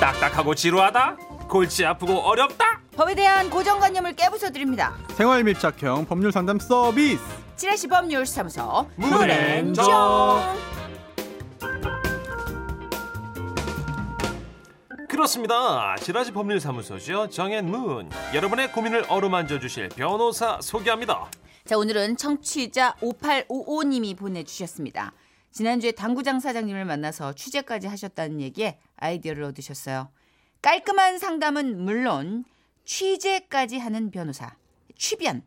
딱딱하고 지루하다? 골치 아프고 어렵다? 법에 대한 고정관념을 깨부숴 드립니다. 생활 밀착형 법률 상담 서비스. 지라시 법률 사무소 문앤정. 그렇습니다. 지라시 법률 사무소죠. 정앤문. 여러분의 고민을 어루만져 주실 변호사 소개합니다. 자 오늘은 청취자 5855님이 보내 주셨습니다. 지난주에 당구장 사장님을 만나서 취재까지 하셨다는 얘기에 아이디어를 얻으셨어요. 깔끔한 상담은 물론 취재까지 하는 변호사 취변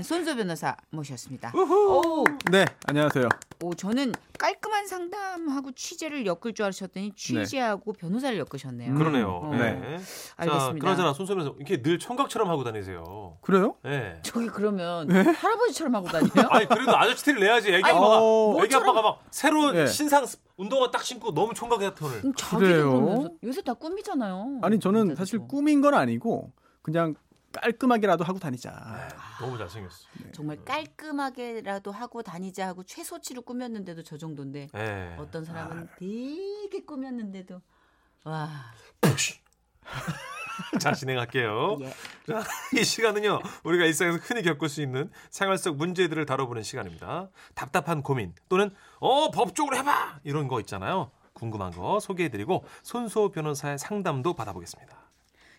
손소 변호사 모셨습니다. 오, 네, 안녕하세요. 오, 저는 깔끔한 상담하고 취재를 엮을 줄 아셨더니 취재하고 변호사를 엮으셨네요. 그러네요. 어. 네. 알겠습니다. 자, 그러잖아. 손소면서 이렇게 늘 총각처럼 하고 다니세요. 그래요? 네. 저기 그러면 할아버지처럼 하고 다녀요? 아니 그래도 아저씨 티를 내야지. 애기 아니, 아빠가 뭐, 애기 아빠가 막 새로 예. 신상 운동화 딱 신고 너무 총각 같은 오늘. 음, 그래요? 요새 다 꿈이잖아요. 아니 저는. 사실 꿈인 건 아니고 그냥 깔끔하게라도 하고 다니자. 네, 너무 잘생겼어. 정말 깔끔하게라도 하고 다니자 하고 최소치로 꾸몄는데도 저 정도인데 네. 어떤 사람은 되게 꾸몄는데도 와 자 진행할게요. 예. 자, 이 시간은요 우리가 일상에서 흔히 겪을 수 있는 생활 속 문제들을 다뤄보는 시간입니다. 답답한 고민 또는 어 법적으로 해봐 이런 거 있잖아요. 궁금한 거 소개해드리고 손소 변호사의 상담도 받아보겠습니다.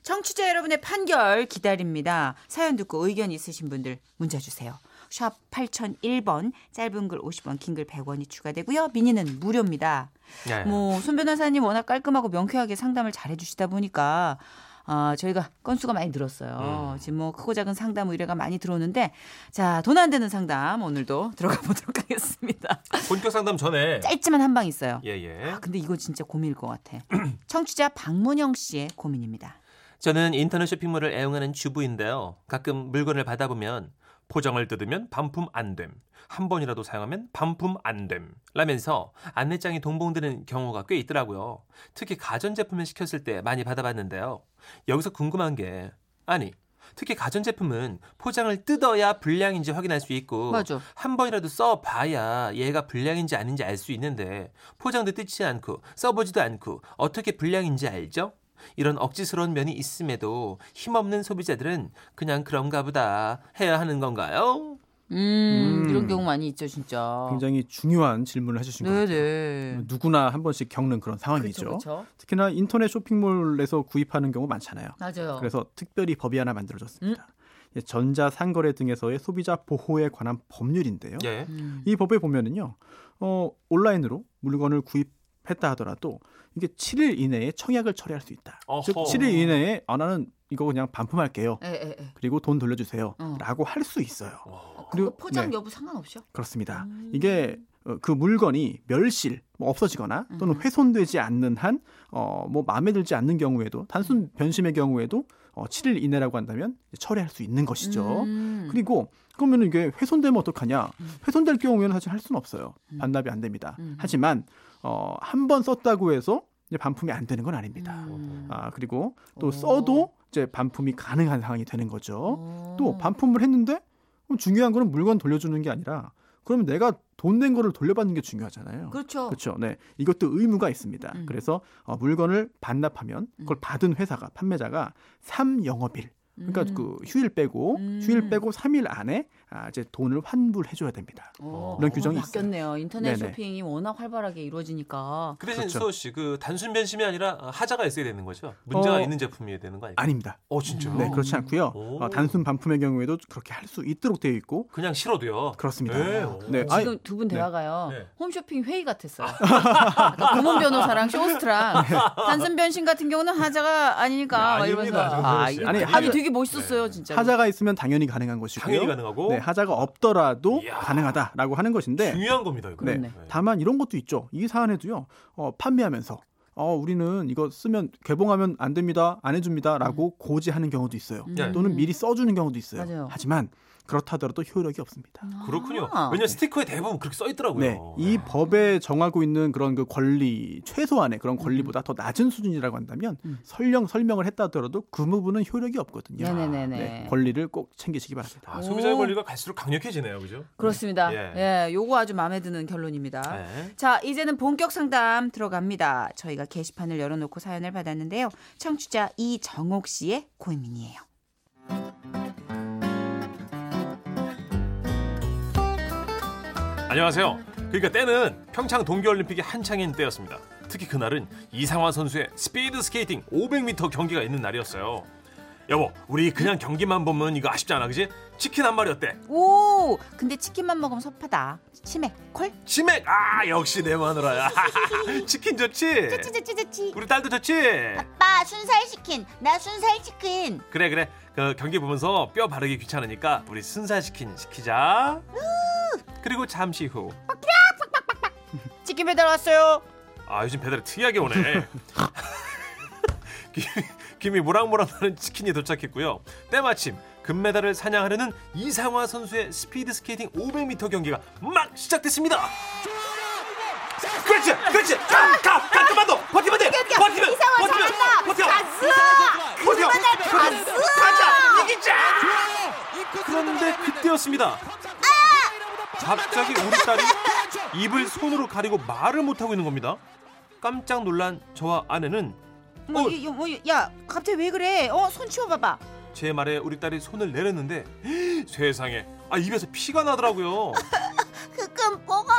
청취자 여러분의 판결 기다립니다. 사연 듣고 의견 있으신 분들 문자 주세요. 샵 8001번 짧은 글 50원 긴 글 100원이 추가되고요. 미니는 무료입니다. 네. 뭐손 변호사님 워낙 깔끔하고 명쾌하게 상담을 잘해 주시다 보니까 아, 저희가 건수가 많이 늘었어요. 음. 지금 뭐 크고 작은 상담 의뢰가 많이 들어오는데 자, 돈 안 되는 상담 오늘도 들어가 보도록 하겠습니다. 본격 상담 전에 짧지만 한 방 있어요. 예 예. 아, 근데 이거 진짜 고민일 것 같아. 청취자 박문영 씨의 고민입니다. 저는 인터넷 쇼핑몰을 애용하는 주부인데요. 가끔 물건을 받아보면 포장을 뜯으면 반품 안 됨. 한 번이라도 사용하면 반품 안 됨. 라면서 안내장이 동봉되는 경우가 꽤 있더라고요. 특히 가전제품을 시켰을 때 많이 받아봤는데요. 여기서 궁금한 게 아니 특히 가전제품은 포장을 뜯어야 불량인지 확인할 수 있고 맞아. 한 번이라도 써봐야 얘가 불량인지 아닌지 알 수 있는데 포장도 뜯지 않고 써보지도 않고 어떻게 불량인지 알죠? 이런 억지스러운 면이 있음에도 힘없는 소비자들은 그냥 그런가 보다 해야 하는 건가요? 음, 음. 이런 경우 많이 있죠, 진짜. 굉장히 중요한 질문을 해주신 것 같아요. 네네. 누구나 한 번씩 겪는 그런 상황이죠. 그렇죠. 특히나 인터넷 쇼핑몰에서 구입하는 경우 많잖아요. 맞아요. 그래서 특별히 법이 하나 음? 만들어졌습니다. 예, 전자 상거래 등에서의 소비자 보호에 관한 법률인데요. 예. 음. 이 법에 보면은요, 어, 온라인으로 물건을 구입 했다 하더라도 이게 7일 이내에 청약을 처리할 수 있다. 어허. 즉 7일 이내에 아 나는 이거 그냥 반품할게요. 예, 예, 예. 그리고 돈 돌려주세요. 어. 라고 할수 있어요. 와. 그리고 그리고- 포장 네. 여부 상관없죠? 그렇습니다. 음. 이게 어, 그 물건이 멸실, 뭐 없어지거나 또는 음. 훼손되지 않는 한, 어, 뭐 마음에 들지 않는 경우에도 단순 변심의 경우에도 어, 7일 이내라고 한다면 처리할 수 있는 것이죠. 음. 그리고 그러면 이게 훼손되면 어떡하냐? 훼손될 경우에는 사실 할 수는 없어요. 음. 반납이 안 됩니다. 음. 하지만 어, 한 번 썼다고 해서 이제 반품이 안 되는 건 아닙니다. 음. 아 그리고 또 오. 써도 이제 반품이 가능한 상황이 되는 거죠. 어. 또 반품을 했는데 중요한 거는 물건 돌려주는 게 아니라 그러면 내가 돈 낸 거를 돌려받는 게 중요하잖아요. 그렇죠. 그렇죠. 네. 이것도 의무가 있습니다. 음. 그래서 어, 물건을 반납하면 그걸 받은 회사가 판매자가 3영업일 그러니까 음. 그 휴일 빼고 음. 휴일 빼고 3일 안에 아, 이제 돈을 환불해 줘야 됩니다. 어, 이런 규정이 어, 바뀌었네요. 인터넷 네네. 쇼핑이 워낙 활발하게 이루어지니까. 그 대신 그렇죠. 수호 씨, 그 단순 변심이 아니라 하자가 있어야 되는 거죠? 문제가 어. 있는 제품이어야 되는 거 아니에요? 아닙니다. 어, 진짜요? 네, 그렇지 않고요. 오. 어, 단순 반품의 경우에도 그렇게 할 수 있도록 되어 있고 그냥 싫어도요. 그렇습니다. 네. 네, 지금 아이, 두분 네. 대화가요. 네. 홈쇼핑 회의 같았어요. 고문 변호사랑 쇼스트랑 단순 변신 같은 경우는 하자가 아니니까 이러면서 아닙니다, 정선우 아, 아니, 아니, 하자- 되게 멋있었어요, 진짜. 하자가 있으면 당연히 가능한 것이고요. 당연히 가능하고 네, 하자가 없더라도 이야. 가능하다라고 하는 것인데 중요한 겁니다. 이거. 네. 그렇네. 다만 이런 것도 있죠. 이 사안에도요. 어, 판매하면서 어, 우리는 이거 쓰면 개봉하면 안 됩니다. 안 해줍니다라고 고지하는 경우도 있어요. 음. 네. 또는 미리 써주는 경우도 있어요. 맞아요. 하지만 그렇다 하더라도 효력이 없습니다. 그렇군요. 아. 왜냐면 스티커에 대부분 그렇게 써 있더라고요. 네, 이 법에 정하고 있는 그런 그 권리 최소한의 그런 권리보다 더 낮은 수준이라고 한다면 음. 설령 설명을 했다 하더라도 그 부분은 효력이 없거든요. 네네네네. 네, 권리를 꼭 챙기시기 바랍니다. 아, 소비자의 오. 권리가 갈수록 강력해지네요, 그죠? 그렇습니다. 예. 예, 요거 아주 마음에 드는 결론입니다. 네. 자, 이제는 본격 상담 들어갑니다. 저희가 게시판을 열어놓고 사연을 받았는데요. 청취자 이정옥 씨의 고민이에요. 안녕하세요. 그러니까 때는 평창 동계올림픽이 한창인 때였습니다. 특히 그날은 이상화 선수의 스피드 스케이팅 500m 경기가 있는 날이었어요. 여보, 우리 그냥 경기만 보면 이거 아쉽지 않아, 그지? 치킨 한 마리 어때? 오, 근데 치킨만 먹으면 섭하다. 치맥, 콜? 치맥! 아, 역시 내 마누라야. 치킨 좋지? 찌찌찌찌찌. 우리 딸도 좋지? 아빠, 순살 치킨. 나 순살 치킨. 그래, 그래. 그 경기 보면서 뼈 바르기 귀찮으니까 우리 순살 치킨 시키자. 그리고 잠시 후. 치킨 배달 왔어요. 아 요즘 배달이 특이하게 오네. 김- 김이 모락모락 나는 치킨이 도착했고요. 때마침 금메달을 사냥하려는 이상화 선수의 스피드 스케이팅 500m 경기가 막 시작됐습니다. 그렇지, 그렇지. 가, 가, 가, 좀만 더. 버티면 돼. 버티면, 이상화 버티면, 잘한다. 가스! 버텨. 가스! 가자, 이기자. 그런데 그때였습니다. 갑자기 우리 딸이 입을 손으로 가리고 말을 못하고 있는 겁니다. 깜짝 놀란 저와 아내는 뭐, 어. 이- 뭐, 이- 야, 갑자기 왜 그래? 어, 손 치워봐봐. 제 말에 우리 딸이 손을 내렸는데 세상에 아 입에서 피가 나더라고요. 그건 뭐가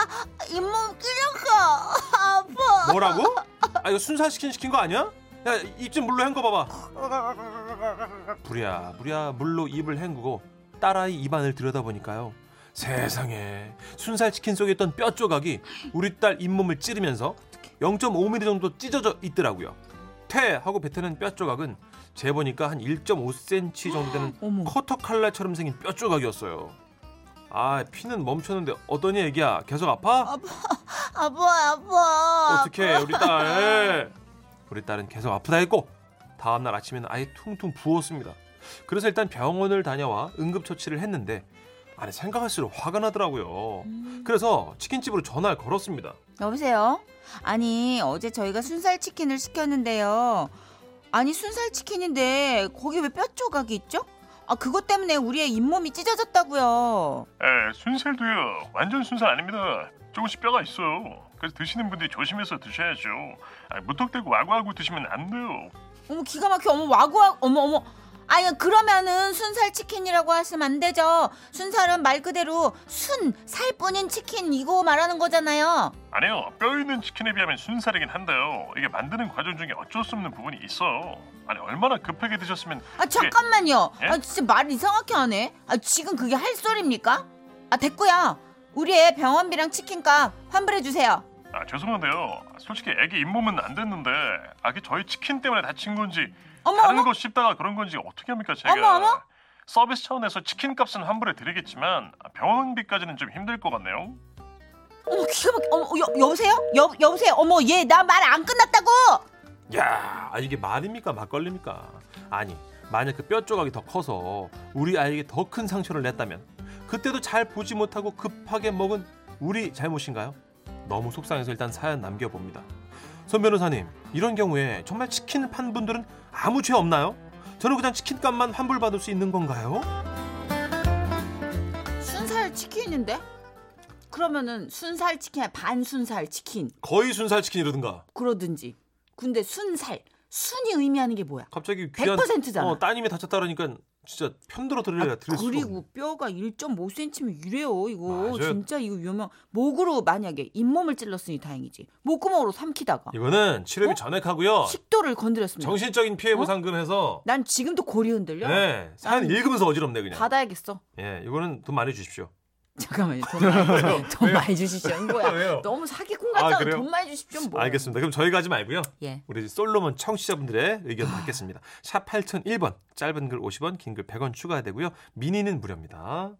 잇몸 끼려가 아파. 뭐라고? 아 이거 순살 치킨 시킨 거 아니야? 야 입 좀 물로 헹궈 봐봐. 부랴 부랴 물로 입을 헹구고 딸아이 입안을 들여다보니까요. 세상에 순살 치킨 속에 있던 뼈 조각이 우리 딸 잇몸을 찌르면서 0.5mm 정도 찢어져 있더라고요. 퇴 하고 뱉어낸 뼈 조각은 재보니까 한 1.5cm 정도 되는. 커터 칼날처럼 생긴 뼈 조각이었어요. 아 피는 멈췄는데 어떠니 애기야 계속 아파? 아파 아파. 어떻게 우리 딸 우리 딸은 계속 아프다 했고 다음날 아침에는 아예 퉁퉁 부었습니다. 그래서 일단 병원을 다녀와 응급처치를 했는데 아니 생각할수록 화가 나더라고요. 그래서 치킨집으로 전화를 걸었습니다. 여보세요. 아니 어제 저희가 순살 치킨을 시켰는데요. 아니 순살 치킨인데 거기 왜 뼈 조각이 있죠? 아 그것 때문에 우리의 잇몸이 찢어졌다고요. 에 순살도요 완전 순살 아닙니다 조금씩 뼈가 있어요 그래서 드시는 분들이 조심해서 드셔야죠 아, 무턱대고 와구와구 드시면 안 돼요 어머 기가 막혀 어머 와구와 어머 어머 아니 그러면은 순살 치킨이라고 하시면 안 되죠. 순살은 말 그대로 순 살 뿐인 치킨 이거 말하는 거잖아요. 아니요 뼈 있는 치킨에 비하면 순살이긴 한데요. 이게 만드는 과정 중에 어쩔 수 없는 부분이 있어. 아니 얼마나 급하게 드셨으면 아 잠깐만요. 예? 아 진짜 말 이상하게 하네. 아 지금 그게 할 소리입니까? 아 됐고요. 우리의 병원비랑 치킨값 환불해 주세요. 아 죄송한데요. 솔직히 애기 잇몸은 안 됐는데 아기 저희 치킨 때문에 다친 건지 어머 다른 어머 거 씹다가 그런 건지 어떻게 합니까 제가 어머, 어머. 서비스 차원에서 치킨 값은 환불해 드리겠지만 병원비까지는 좀 힘들 것 같네요 어머 기가 막혀 어머 여, 여보세요 여 여보세요 어머 얘 나 말 안 끝났다고 야 아, 이게 말입니까 막걸리입니까? 아니 만약 그 뼈 조각이 더 커서 우리 아이에게 더 큰 상처를 냈다면 그때도 잘 보지 못하고 급하게 먹은 우리 잘못인가요? 너무 속상해서 일단 사연 남겨봅니다. 손 변호사님 이런 경우에 정말 치킨을 판 분들은 아무 죄 없나요? 저는 그냥 치킨값만 환불받을 수 있는 건가요? 순살 치킨인데 그러면은 순살 치킨 반순살 치킨 거의 순살 치킨이라든가 그러든지 근데 순살 순이 의미하는 게 뭐야 갑자기 귀한 100%잖아. 어, 따님이 다쳤다라니까 진짜 편들어 들으려 아, 들을 없네. 그리고 뼈가 1.5cm면 이래요 이거 맞아요. 진짜 이거 위험한 목으로 만약에 잇몸을 찔렀으니 다행이지 목구멍으로 삼키다가 이거는 치료비 어? 전액하고요. 식도를 건드렸습니다 정신적인 피해 보상금해서 난 지금도 골이 흔들려 네 사연 난 읽으면서 어지럽네 그냥. 받아야겠어 예, 이거는 돈 많이 주십시오. 잠깐만요 돈 많이, 돈 많이 주십시오 뭐야? 너무 사기꾼 아, 같잖아 그래요? 돈 많이 주십시오 뭐 알겠습니다. 그럼 저희가 하지 말고요. 예. 우리 솔로몬 청취자분들의 의견 받겠습니다. 샵 8001번 짧은 글 50원 긴 글 100원 추가되고요. 미니는 무료입니다.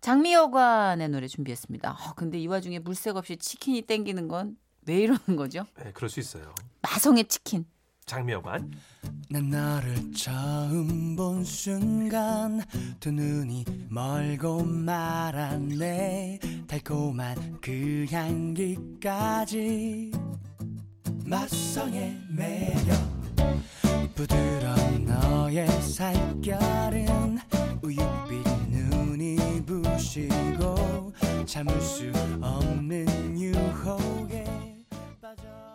장미여관의 노래 준비했습니다 어, 근데 이 와중에 물색 없이 치킨이 땡기는 건 왜 이러는 거죠 네, 그럴 수 있어요. 마성의 치킨 장미여관. 난 너를 처음 본 순간 두 눈이 멀고 말았네. 달콤한 그 향기까지 맛성의 매력. 부드러운 너의 살결은 우윳빛 눈이 부시고 참을 수 없는 유혹에 빠져들고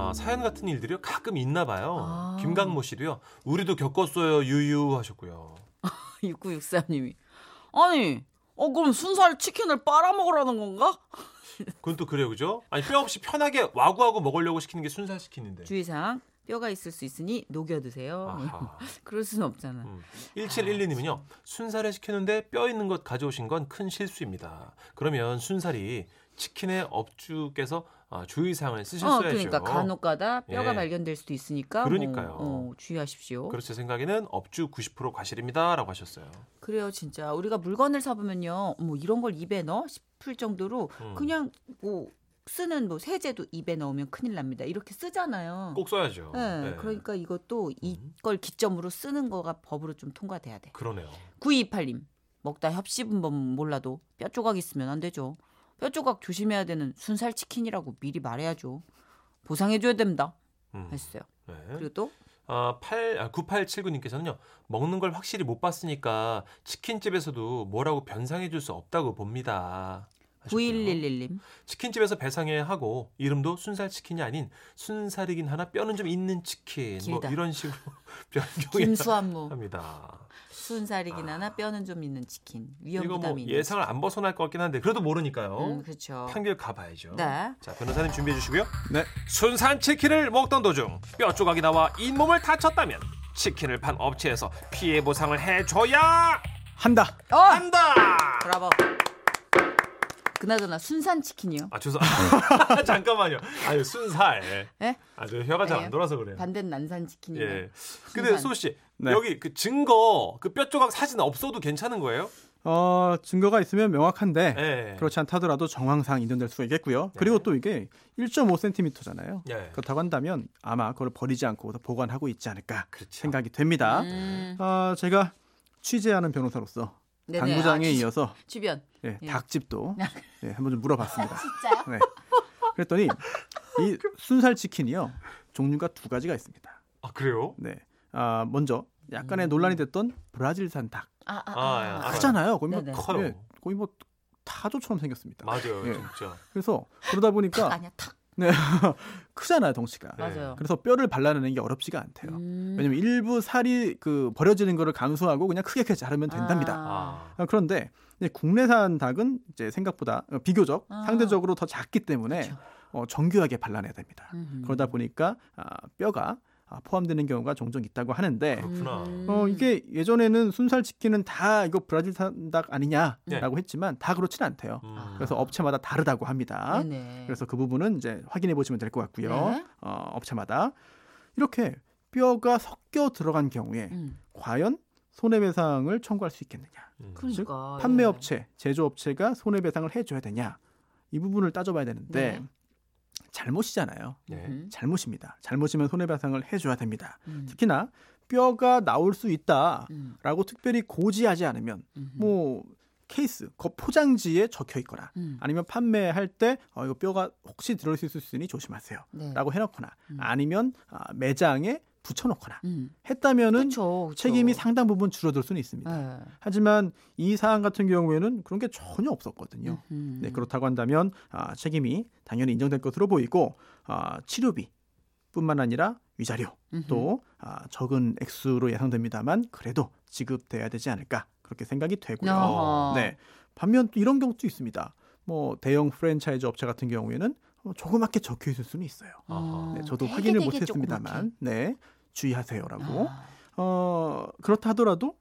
아, 사연 같은 일들이 가끔 있나 봐요. 아. 김강모 씨도요. 우리도 겪었어요. 유유 하셨고요. 6963님이 아니 어 그럼 순살 치킨을 빨아먹으라는 건가? 그건 또 그래요, 그죠? 아니 뼈 없이 편하게 와구와구 먹으려고 시키는 게 순살 치킨인데. 주의사항 뼈가 있을 수 있으니 녹여 드세요. 그럴 수는 없잖아. 음. 1712님은요. 순살을 시켰는데 뼈 있는 것 가져오신 건 큰 실수입니다. 그러면 순살이 치킨의 업주께서 아, 주의사항을 어, 쓰셨어야죠. 그러니까 간혹가다 뼈가 예. 발견될 수도 있으니까 그러니까요. 뭐, 어, 주의하십시오. 그렇죠. 제 생각에는 업주 90% 과실입니다라고 하셨어요. 그래요, 진짜 우리가 물건을 사보면요, 뭐 이런 걸 입에 넣어 싶을 정도로 음. 그냥 뭐 쓰는 뭐 세제도 입에 넣으면 큰일 납니다. 이렇게 쓰잖아요. 꼭 써야죠. 네, 네. 그러니까 이것도 음. 이걸 기점으로 쓰는 거가 법으로 좀 통과돼야 돼. 그러네요. 9228님 먹다 협 씹은 법 몰라도 뼈 조각 있으면 안 되죠. 뼈 조각 조심해야 되는 순살 치킨이라고 미리 말해야죠. 보상해줘야 됩니다. 음. 했어요. 네. 그리고 또 아, 8, 아, 9879님께서는요, 먹는 걸 확실히 못 봤으니까 치킨집에서도 뭐라고 변상해 줄 수 없다고 봅니다. 하셨고요. 9111님 치킨집에서 배상해 하고, 이름도 순살 치킨이 아닌 순살이긴 하나 뼈는 좀 있는 치킨. 뭐 길다. 이런 식으로 변경해 김수한무 합니다. 순살이긴 하나 뼈는 좀 있는 치킨 위험 이거 뭐 부담이 있는 예상을 안 벗어날 것 같긴 한데, 그래도 모르니까요. 음, 그렇죠. 판결 가봐야죠. 네. 자, 변호사님 준비해 주시고요. 네. 순산 치킨을 먹던 도중 뼈 조각이 나와 잇몸을 다쳤다면 치킨을 판 업체에서 피해 보상을 해줘야 한다. 어! 한다. 브라보. 그나저나 순산 치킨이요. 아 죄송. 잠깐만요. 아니 순살. 예? 아저 혀가 잘 안? 돌아서 그래요. 반대는 난산 치킨이요. 예. 근데 순산. 소우 씨 네. 여기 그 증거 그 뼈 조각 사진 없어도 괜찮은 거예요? 어, 증거가 있으면 명확한데 예. 그렇지 않다더라도 정황상 인정될 수가 있겠고요. 그리고 또 이게 1.5cm잖아요. 예. 그렇다고 한다면 아마 그걸 버리지 않고 보관하고 있지 않을까 그렇죠. 생각이 됩니다. 음, 아, 제가 취재하는 변호사로서 네네. 당구장에 아, 이어서 주변. 예, 예. 닭집도 예, 한번 좀 물어봤습니다. 진짜요? 네. 그랬더니 이 순살 치킨이요 종류가 두 가지가 있습니다. 아 그래요? 네, 아 먼저 약간의 음. 논란이 됐던 브라질산 닭 아, 아, 아, 아. 예, 알아요. 크잖아요. 거의 뭐, 네네. 커요. 예, 거의 뭐 타조처럼 생겼습니다. 맞아요, 예. 진짜. 그래서 그러다 보니까 아니야 탁. 네, 크잖아요 덩치가. 네. 맞아요. 그래서 뼈를 발라내는 게 어렵지가 않대요. 음. 왜냐면 일부 살이 그 버려지는 거를 감수하고 그냥 크게 크게 자르면 된답니다. 아. 아, 그런데 국내산 닭은 이제 생각보다 어, 비교적 아. 상대적으로 더 작기 때문에 그쵸. 어, 정교하게 발라내야 됩니다. 음흠. 그러다 보니까 아, 뼈가 아, 포함되는 경우가 종종 있다고 하는데 그렇구나. 음. 어, 이게 예전에는 순살 치킨은 다 이거 브라질 산 닭 아니냐라고 네. 했지만 다 그렇진 않대요. 음. 그래서 업체마다 다르다고 합니다. 네네. 그래서 그 부분은 이제 확인해 보시면 될 것 같고요. 네. 어, 업체마다 이렇게 뼈가 섞여 들어간 경우에 음. 과연 손해배상을 청구할 수 있겠느냐? 음. 그러니까 판매업체, 제조업체가 손해배상을 해줘야 되냐? 이 부분을 따져봐야 되는데 네. 잘못이잖아요. 네. 음. 잘못입니다. 잘못이면 손해배상을 해줘야 됩니다. 음. 특히나 뼈가 나올 수 있다라고 음. 특별히 고지하지 않으면 음. 뭐 케이스, 그 포장지에 적혀 있거나 음. 아니면 판매할 때 어, 이거 뼈가 혹시 들어있을 수 있으니 조심하세요. 네. 라고 해놓거나 음. 아니면 아, 매장에 붙여놓거나 음. 했다면은 그쵸, 그쵸. 책임이 상당 부분 줄어들 수는 있습니다. 네. 하지만 이 사안 같은 경우에는 그런 게 전혀 없었거든요. 음. 네, 그렇다고 한다면 아, 책임이 당연히 인정될 것으로 보이고 아, 치료비뿐만 아니라 위자료 음흠. 또 아, 적은 액수로 예상됩니다만 그래도 지급돼야 되지 않을까 그렇게 생각이 되고요. 어허. 네. 반면 또 이런 경우도 있습니다. 뭐 대형 프랜차이즈 업체 같은 경우에는 어, 조그맣게 적혀 있을 수는 있어요. 네, 저도 되게 확인을 되게 못했습니다만, 네 주의하세요라고. 아. 어 그렇다 하더라도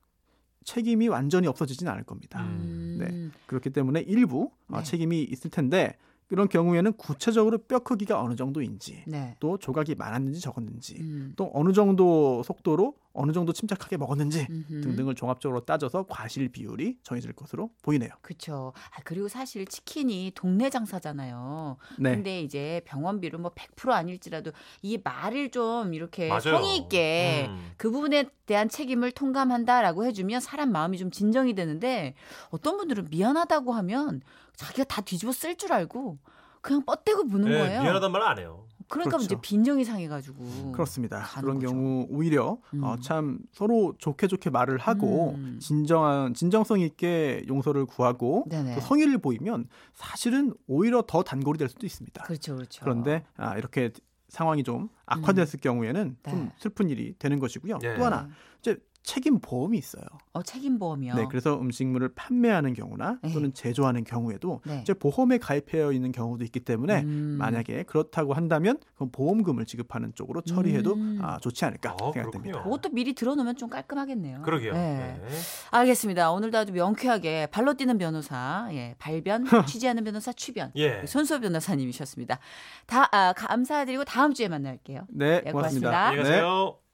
책임이 완전히 없어지진 않을 겁니다. 음. 네. 그렇기 때문에 일부 어, 네. 책임이 있을 텐데 그런 경우에는 구체적으로 뼈 크기가 어느 정도인지 네. 또 조각이 많았는지 적었는지 음. 또 어느 정도 속도로 어느 정도 침착하게 먹었는지 음흠. 등등을 종합적으로 따져서 과실 비율이 정해질 것으로 보이네요. 그렇죠. 아, 그리고 사실 치킨이 동네 장사잖아요. 네. 근데 이제 병원비로 뭐 100% 아닐지라도 이 말을 좀 이렇게 맞아요. 성의 있게 음. 그 부분에 대한 책임을 통감한다라고 해주면 사람 마음이 좀 진정이 되는데 어떤 분들은 미안하다고 하면 자기가 다 뒤집어 쓸 줄 알고 그냥 뻗대고 무는 예, 거예요. 미안하단 말 안 해요. 그러니까 그렇죠. 이제 빈정이 상해가지고 그렇습니다. 그런 거죠. 경우 오히려 음. 어, 참 서로 좋게 좋게 말을 하고 음. 진정한 진정성 있게 용서를 구하고. 또 성의를 보이면 사실은 오히려 더 단골이 될 수도 있습니다. 그렇죠, 그렇죠. 그런데 아, 이렇게 상황이 좀 악화됐을 경우에는 네. 좀 슬픈 일이 되는 것이고요. 예. 또 하나 이제 책임 보험이 있어요. 어, 책임 보험이요. 네, 그래서 음식물을 판매하는 경우나 네. 또는 제조하는 경우에도 네. 이제 보험에 가입되어 있는 경우도 있기 때문에 음. 만약에 그렇다고 한다면 그럼 보험금을 지급하는 쪽으로 처리해도 음. 아, 좋지 않을까 어, 생각됩니다. 그렇군요. 그것도 미리 들어놓으면 좀 깔끔하겠네요. 그러게요. 네. 네. 알겠습니다. 오늘도 아주 명쾌하게 발로 뛰는 변호사, 예, 발변, 취재하는 변호사, 취변. 예. 손수호 변호사님이셨습니다. 다 아, 감사드리고 다음 주에 만날게요. 네, 네, 고맙습니다. 고맙습니다. 안녕히 네. 가세요.